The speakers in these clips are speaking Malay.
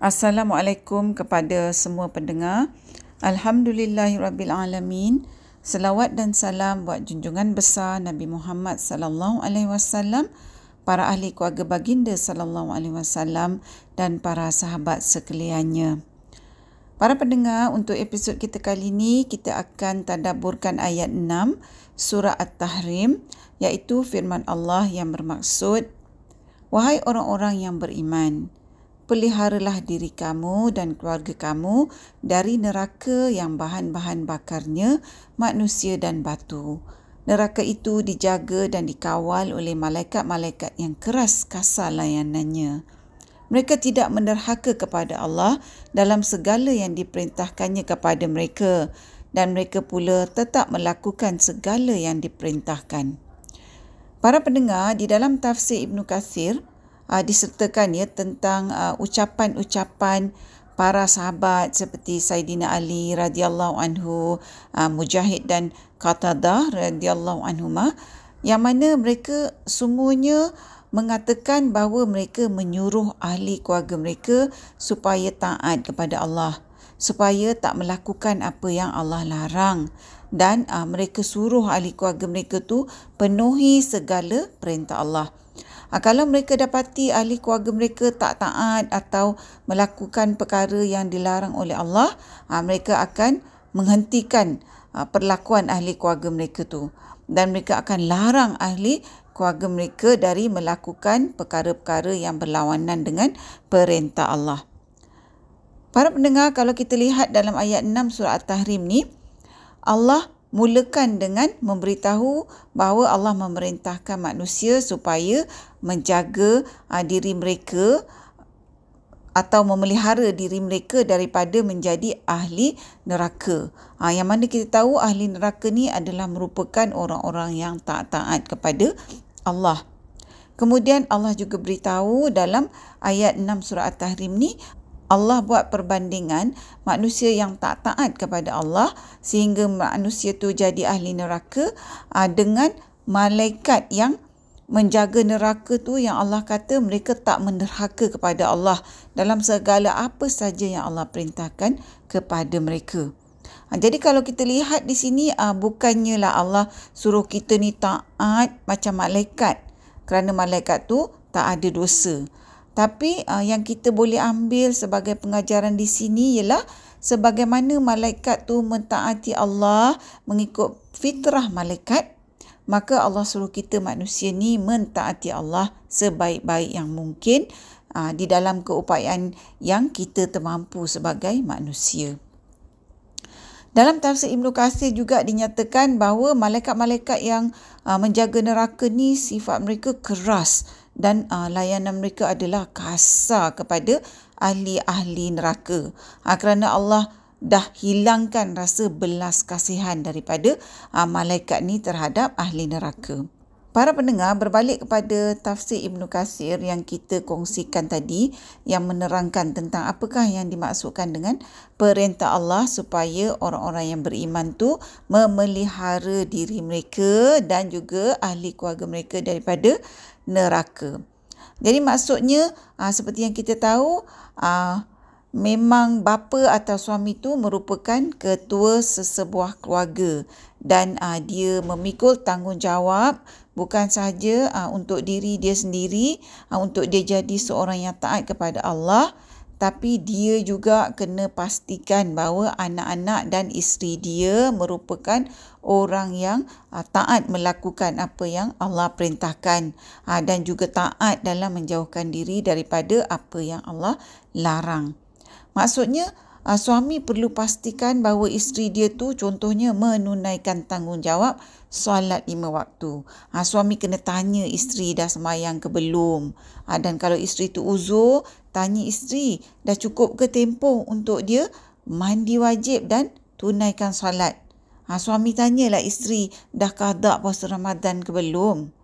Assalamualaikum kepada semua pendengar. Alhamdulillahirabbilalamin. Selawat dan salam buat junjungan besar Nabi Muhammad sallallahu alaihi wasallam, para ahli keluarga baginda sallallahu alaihi wasallam dan para sahabat sekaliannya. Para pendengar, untuk episod kita kali ini kita akan tadabburkan ayat 6 surah At-Tahrim iaitu firman Allah yang bermaksud Wahai orang-orang yang beriman, peliharalah diri kamu dan keluarga kamu dari neraka yang bahan-bahan bakarnya manusia dan batu. Neraka itu dijaga dan dikawal oleh malaikat-malaikat yang keras kasar layanannya. Mereka tidak menderhaka kepada Allah dalam segala yang diperintahkannya kepada mereka dan mereka pula tetap melakukan segala yang diperintahkan. Para pendengar, di dalam tafsir Ibn Kathir, uh, disertakan ya tentang uh, ucapan-ucapan para sahabat seperti Saidina Ali radhiyallahu anhu, uh, Mujahid dan Qatadah radhiyallahu anhuma yang mana mereka semuanya mengatakan bahawa mereka menyuruh ahli keluarga mereka supaya taat kepada Allah supaya tak melakukan apa yang Allah larang dan uh, mereka suruh ahli keluarga mereka tu penuhi segala perintah Allah. Ha, kalau mereka dapati ahli keluarga mereka tak taat atau melakukan perkara yang dilarang oleh Allah, ha, mereka akan menghentikan ha, perlakuan ahli keluarga mereka tu dan mereka akan larang ahli keluarga mereka dari melakukan perkara-perkara yang berlawanan dengan perintah Allah. Para pendengar, kalau kita lihat dalam ayat 6 surah At-Tahrim ni, Allah mulakan dengan memberitahu bahawa Allah memerintahkan manusia supaya menjaga uh, diri mereka atau memelihara diri mereka daripada menjadi ahli neraka. Ha, yang mana kita tahu ahli neraka ni adalah merupakan orang-orang yang tak taat kepada Allah. Kemudian Allah juga beritahu dalam ayat 6 surah At-Tahrim ni Allah buat perbandingan manusia yang tak taat kepada Allah sehingga manusia tu jadi ahli neraka uh, dengan malaikat yang menjaga neraka tu yang Allah kata mereka tak menderhaka kepada Allah dalam segala apa saja yang Allah perintahkan kepada mereka. Ha, jadi kalau kita lihat di sini uh, bukannya lah Allah suruh kita ni taat macam malaikat kerana malaikat tu tak ada dosa. Tapi uh, yang kita boleh ambil sebagai pengajaran di sini ialah sebagaimana malaikat tu mentaati Allah mengikut fitrah malaikat, maka Allah suruh kita manusia ni mentaati Allah sebaik-baik yang mungkin uh, di dalam keupayaan yang kita termampu sebagai manusia. Dalam tafsir Ibn Qasir juga dinyatakan bahawa malaikat-malaikat yang uh, menjaga neraka ni sifat mereka keras dan uh, layanan mereka adalah kasar kepada ahli-ahli neraka. Ha, kerana Allah dah hilangkan rasa belas kasihan daripada uh, malaikat ni terhadap ahli neraka. Para pendengar berbalik kepada tafsir Ibn Qasir yang kita kongsikan tadi yang menerangkan tentang apakah yang dimaksudkan dengan perintah Allah supaya orang-orang yang beriman tu memelihara diri mereka dan juga ahli keluarga mereka daripada neraka. Jadi maksudnya uh, seperti yang kita tahu uh, memang bapa atau suami tu merupakan ketua sesebuah keluarga dan uh, dia memikul tanggungjawab bukan sahaja uh, untuk diri dia sendiri uh, untuk dia jadi seorang yang taat kepada Allah tapi dia juga kena pastikan bahawa anak-anak dan isteri dia merupakan orang yang uh, taat melakukan apa yang Allah perintahkan uh, dan juga taat dalam menjauhkan diri daripada apa yang Allah larang. Maksudnya uh, suami perlu pastikan bahawa isteri dia tu contohnya menunaikan tanggungjawab solat lima waktu. Ha, suami kena tanya isteri dah semayang ke belum. Ha, dan kalau isteri tu uzur, tanya isteri dah cukup ke tempoh untuk dia mandi wajib dan tunaikan solat. Ha, suami tanyalah isteri dah kadak puasa Ramadan ke belum.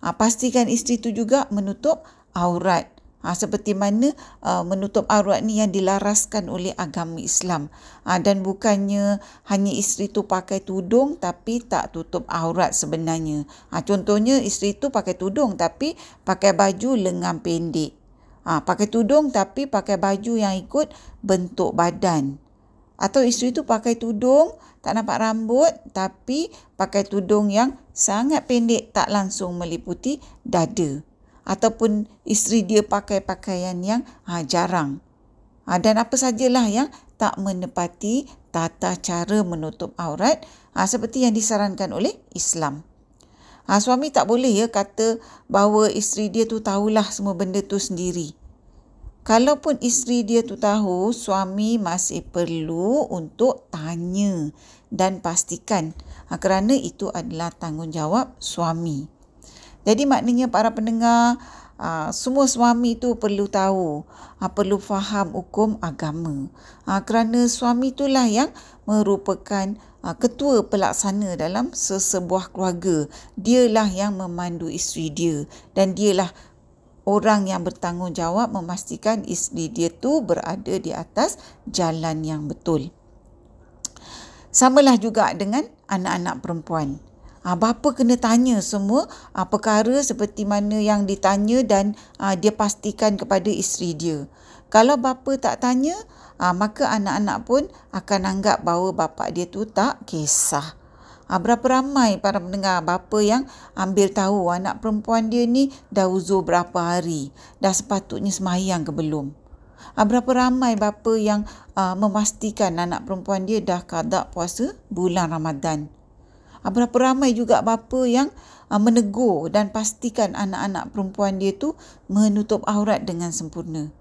Ha, pastikan isteri tu juga menutup aurat ha, seperti mana uh, menutup aurat ni yang dilaraskan oleh agama Islam ha, dan bukannya hanya isteri tu pakai tudung tapi tak tutup aurat sebenarnya ha, contohnya isteri tu pakai tudung tapi pakai baju lengan pendek Ha, pakai tudung tapi pakai baju yang ikut bentuk badan. Atau isteri tu pakai tudung, tak nampak rambut tapi pakai tudung yang sangat pendek tak langsung meliputi dada. Ataupun isteri dia pakai pakaian yang ha, jarang. Ha, dan apa sajalah yang tak menepati tata cara menutup aurat ha, seperti yang disarankan oleh Islam. Ha, suami tak boleh ya kata bahawa isteri dia tu tahulah semua benda tu sendiri. Kalaupun isteri dia tu tahu, suami masih perlu untuk tanya dan pastikan ha, kerana itu adalah tanggungjawab suami. Jadi maknanya para pendengar, ha, semua suami tu perlu tahu, ha, perlu faham hukum agama. Ha, kerana suami itulah yang merupakan ketua pelaksana dalam sesebuah keluarga. Dialah yang memandu isteri dia dan dialah orang yang bertanggungjawab memastikan isteri dia tu berada di atas jalan yang betul. Samalah juga dengan anak-anak perempuan. Ha, bapa kena tanya semua ha, perkara seperti mana yang ditanya dan ha, dia pastikan kepada isteri dia. Kalau bapa tak tanya, ha, maka anak-anak pun akan anggap bahawa bapa dia tu tak kisah. Ha, berapa ramai para pendengar bapa yang ambil tahu anak perempuan dia ni dah uzur berapa hari, dah sepatutnya semayang ke belum. Ha, berapa ramai bapa yang uh, memastikan anak perempuan dia dah kadak puasa bulan Ramadan. Berapa ramai juga bapa yang uh, menegur dan pastikan anak-anak perempuan dia tu menutup aurat dengan sempurna.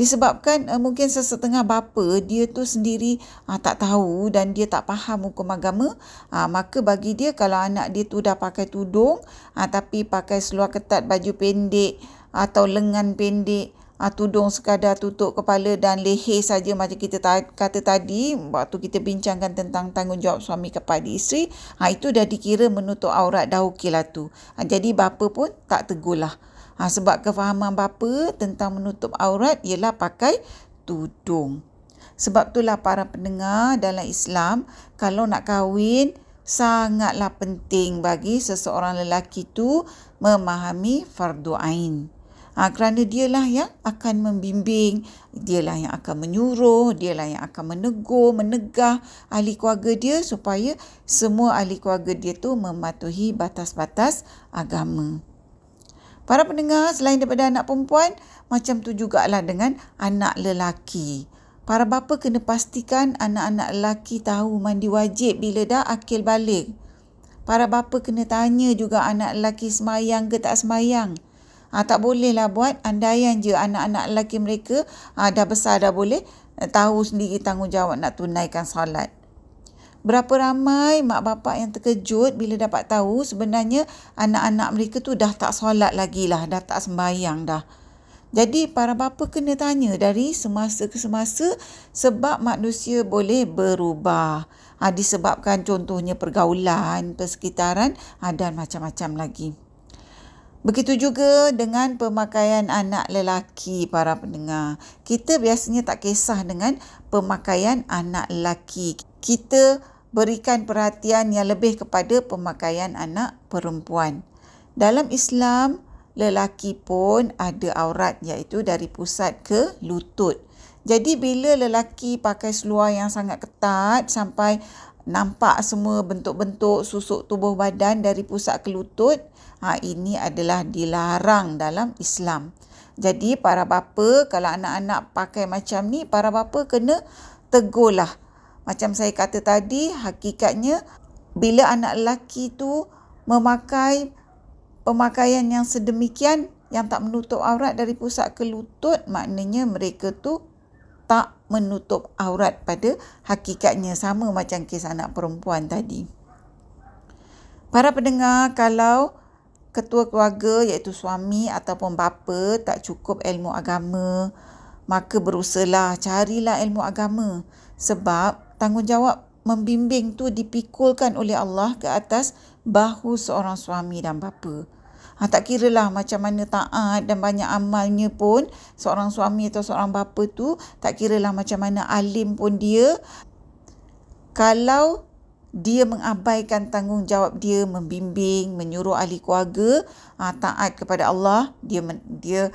Disebabkan uh, mungkin sesetengah bapa dia tu sendiri uh, tak tahu dan dia tak faham hukum agama uh, maka bagi dia kalau anak dia tu dah pakai tudung uh, tapi pakai seluar ketat baju pendek atau lengan pendek uh, tudung sekadar tutup kepala dan leher saja macam kita ta- kata tadi waktu kita bincangkan tentang tanggungjawab suami kepada isteri uh, itu dah dikira menutup aurat dah okeylah tu uh, jadi bapa pun tak tegurlah Ha, sebab kefahaman bapa tentang menutup aurat ialah pakai tudung. Sebab itulah para pendengar dalam Islam, kalau nak kahwin, sangatlah penting bagi seseorang lelaki itu memahami fardu ain. Ha, kerana dialah yang akan membimbing, dialah yang akan menyuruh, dialah yang akan menegur, menegah ahli keluarga dia supaya semua ahli keluarga dia tu mematuhi batas-batas agama. Para pendengar, selain daripada anak perempuan, macam tu jugalah dengan anak lelaki. Para bapa kena pastikan anak-anak lelaki tahu mandi wajib bila dah akil balik. Para bapa kena tanya juga anak lelaki semayang ke tak semayang. Ha, tak bolehlah buat andaian je anak-anak lelaki mereka ha, dah besar dah boleh eh, tahu sendiri tanggungjawab nak tunaikan solat. Berapa ramai mak bapak yang terkejut bila dapat tahu sebenarnya anak-anak mereka tu dah tak solat lagi lah, dah tak sembahyang dah. Jadi para bapa kena tanya dari semasa ke semasa sebab manusia boleh berubah. Ha, disebabkan contohnya pergaulan, persekitaran ha, dan macam-macam lagi. Begitu juga dengan pemakaian anak lelaki para pendengar. Kita biasanya tak kisah dengan pemakaian anak lelaki. Kita berikan perhatian yang lebih kepada pemakaian anak perempuan. Dalam Islam, lelaki pun ada aurat iaitu dari pusat ke lutut. Jadi bila lelaki pakai seluar yang sangat ketat sampai nampak semua bentuk-bentuk susuk tubuh badan dari pusat ke lutut, ha, ini adalah dilarang dalam Islam. Jadi para bapa kalau anak-anak pakai macam ni, para bapa kena tegurlah. Macam saya kata tadi, hakikatnya bila anak lelaki tu memakai pemakaian yang sedemikian yang tak menutup aurat dari pusat ke lutut, maknanya mereka tu tak menutup aurat pada hakikatnya sama macam kes anak perempuan tadi. Para pendengar, kalau ketua keluarga iaitu suami ataupun bapa tak cukup ilmu agama, maka berusahalah carilah ilmu agama sebab tanggungjawab membimbing tu dipikulkan oleh Allah ke atas bahu seorang suami dan bapa. Ha, tak kira lah macam mana taat dan banyak amalnya pun seorang suami atau seorang bapa tu tak kira lah macam mana alim pun dia kalau dia mengabaikan tanggungjawab dia membimbing, menyuruh ahli keluarga ha, taat kepada Allah, dia dia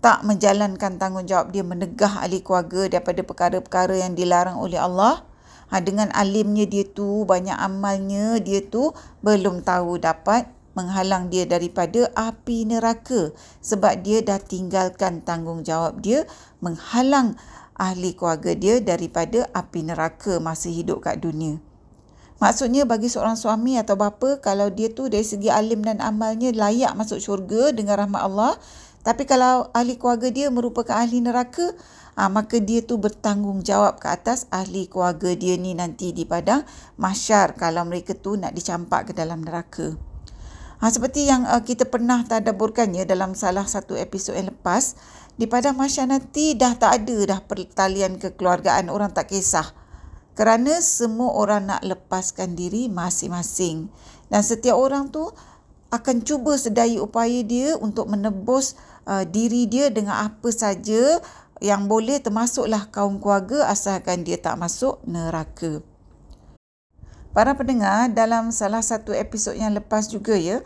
tak menjalankan tanggungjawab dia menegah ahli keluarga daripada perkara-perkara yang dilarang oleh Allah. Ha, dengan alimnya dia tu, banyak amalnya dia tu belum tahu dapat menghalang dia daripada api neraka sebab dia dah tinggalkan tanggungjawab dia menghalang ahli keluarga dia daripada api neraka masa hidup kat dunia. Maksudnya bagi seorang suami atau bapa kalau dia tu dari segi alim dan amalnya layak masuk syurga dengan rahmat Allah tapi kalau ahli keluarga dia merupakan ahli neraka ha, maka dia tu bertanggungjawab ke atas ahli keluarga dia ni nanti di padang mahsyar kalau mereka tu nak dicampak ke dalam neraka. Ha, seperti yang uh, kita pernah tadaburkannya dalam salah satu episod yang lepas di padang mahsyar nanti dah tak ada dah pertalian kekeluargaan orang tak kisah kerana semua orang nak lepaskan diri masing-masing dan setiap orang tu akan cuba sedaya upaya dia untuk menebus uh, diri dia dengan apa saja yang boleh termasuklah kaum keluarga asalkan dia tak masuk neraka. Para pendengar, dalam salah satu episod yang lepas juga ya,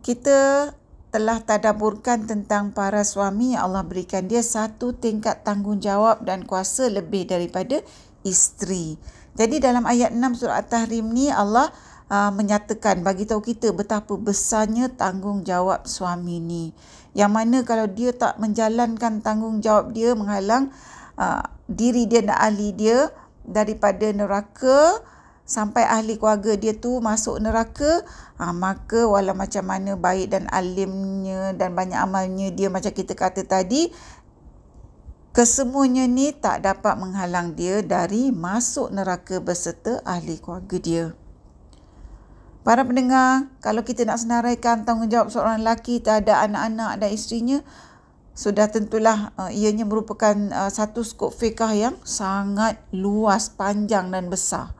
kita telah tadaburkan tentang para suami yang Allah berikan dia satu tingkat tanggungjawab dan kuasa lebih daripada isteri. Jadi dalam ayat 6 surah At-Tahrim ni Allah uh, menyatakan bagi tahu kita betapa besarnya tanggungjawab suami ni. Yang mana kalau dia tak menjalankan tanggungjawab dia menghalang uh, diri dia dan ahli dia daripada neraka sampai ahli keluarga dia tu masuk neraka uh, maka walau macam mana baik dan alimnya dan banyak amalnya dia macam kita kata tadi Kesemuanya ni tak dapat menghalang dia dari masuk neraka berserta ahli keluarga dia. Para pendengar, kalau kita nak senaraikan tanggungjawab seorang lelaki terhadap anak-anak dan isterinya, sudah tentulah uh, ianya merupakan uh, satu skop fiqah yang sangat luas, panjang dan besar.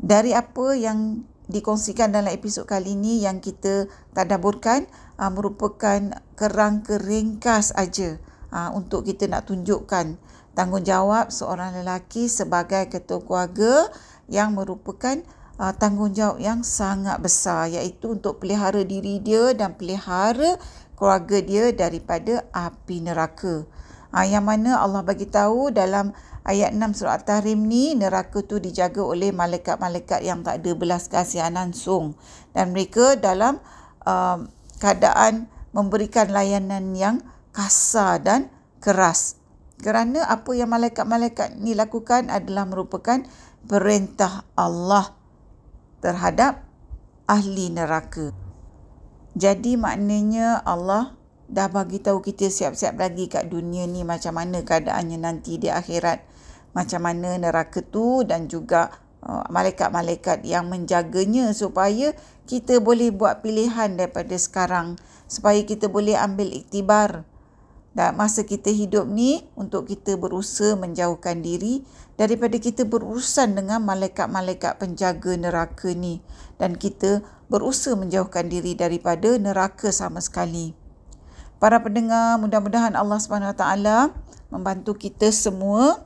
Dari apa yang dikongsikan dalam episod kali ini yang kita tadaburkan uh, merupakan kerangka ringkas aja uh, untuk kita nak tunjukkan tanggungjawab seorang lelaki sebagai ketua keluarga yang merupakan uh, tanggungjawab yang sangat besar iaitu untuk pelihara diri dia dan pelihara keluarga dia daripada api neraka. Uh, yang mana Allah bagi tahu dalam ayat 6 surah At-Tahrim ni neraka tu dijaga oleh malaikat-malaikat yang tak ada belas kasihan langsung dan mereka dalam uh, keadaan memberikan layanan yang kasar dan keras. Kerana apa yang malaikat-malaikat ni lakukan adalah merupakan perintah Allah terhadap ahli neraka. Jadi maknanya Allah dah bagi tahu kita siap-siap lagi kat dunia ni macam mana keadaannya nanti di akhirat. Macam mana neraka tu dan juga uh, malaikat-malaikat yang menjaganya supaya kita boleh buat pilihan daripada sekarang supaya kita boleh ambil iktibar dan masa kita hidup ni untuk kita berusaha menjauhkan diri daripada kita berurusan dengan malaikat-malaikat penjaga neraka ni dan kita berusaha menjauhkan diri daripada neraka sama sekali. Para pendengar, mudah-mudahan Allah Subhanahu Wa Taala membantu kita semua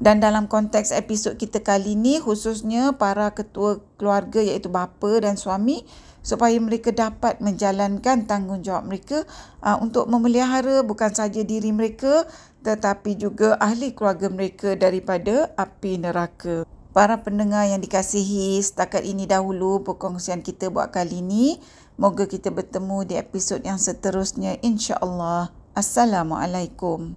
dan dalam konteks episod kita kali ini khususnya para ketua keluarga iaitu bapa dan suami supaya mereka dapat menjalankan tanggungjawab mereka uh, untuk memelihara bukan saja diri mereka tetapi juga ahli keluarga mereka daripada api neraka. Para pendengar yang dikasihi, setakat ini dahulu perkongsian kita buat kali ini. Moga kita bertemu di episod yang seterusnya insya-Allah. Assalamualaikum.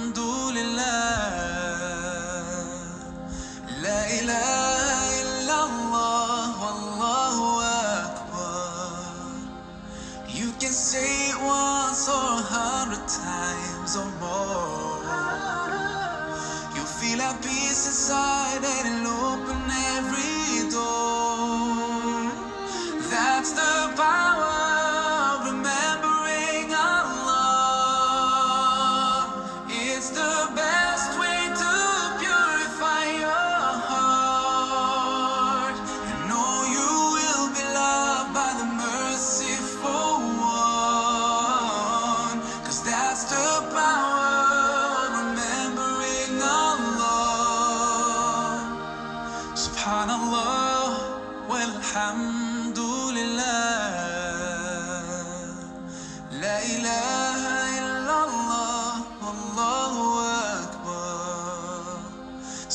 لا إله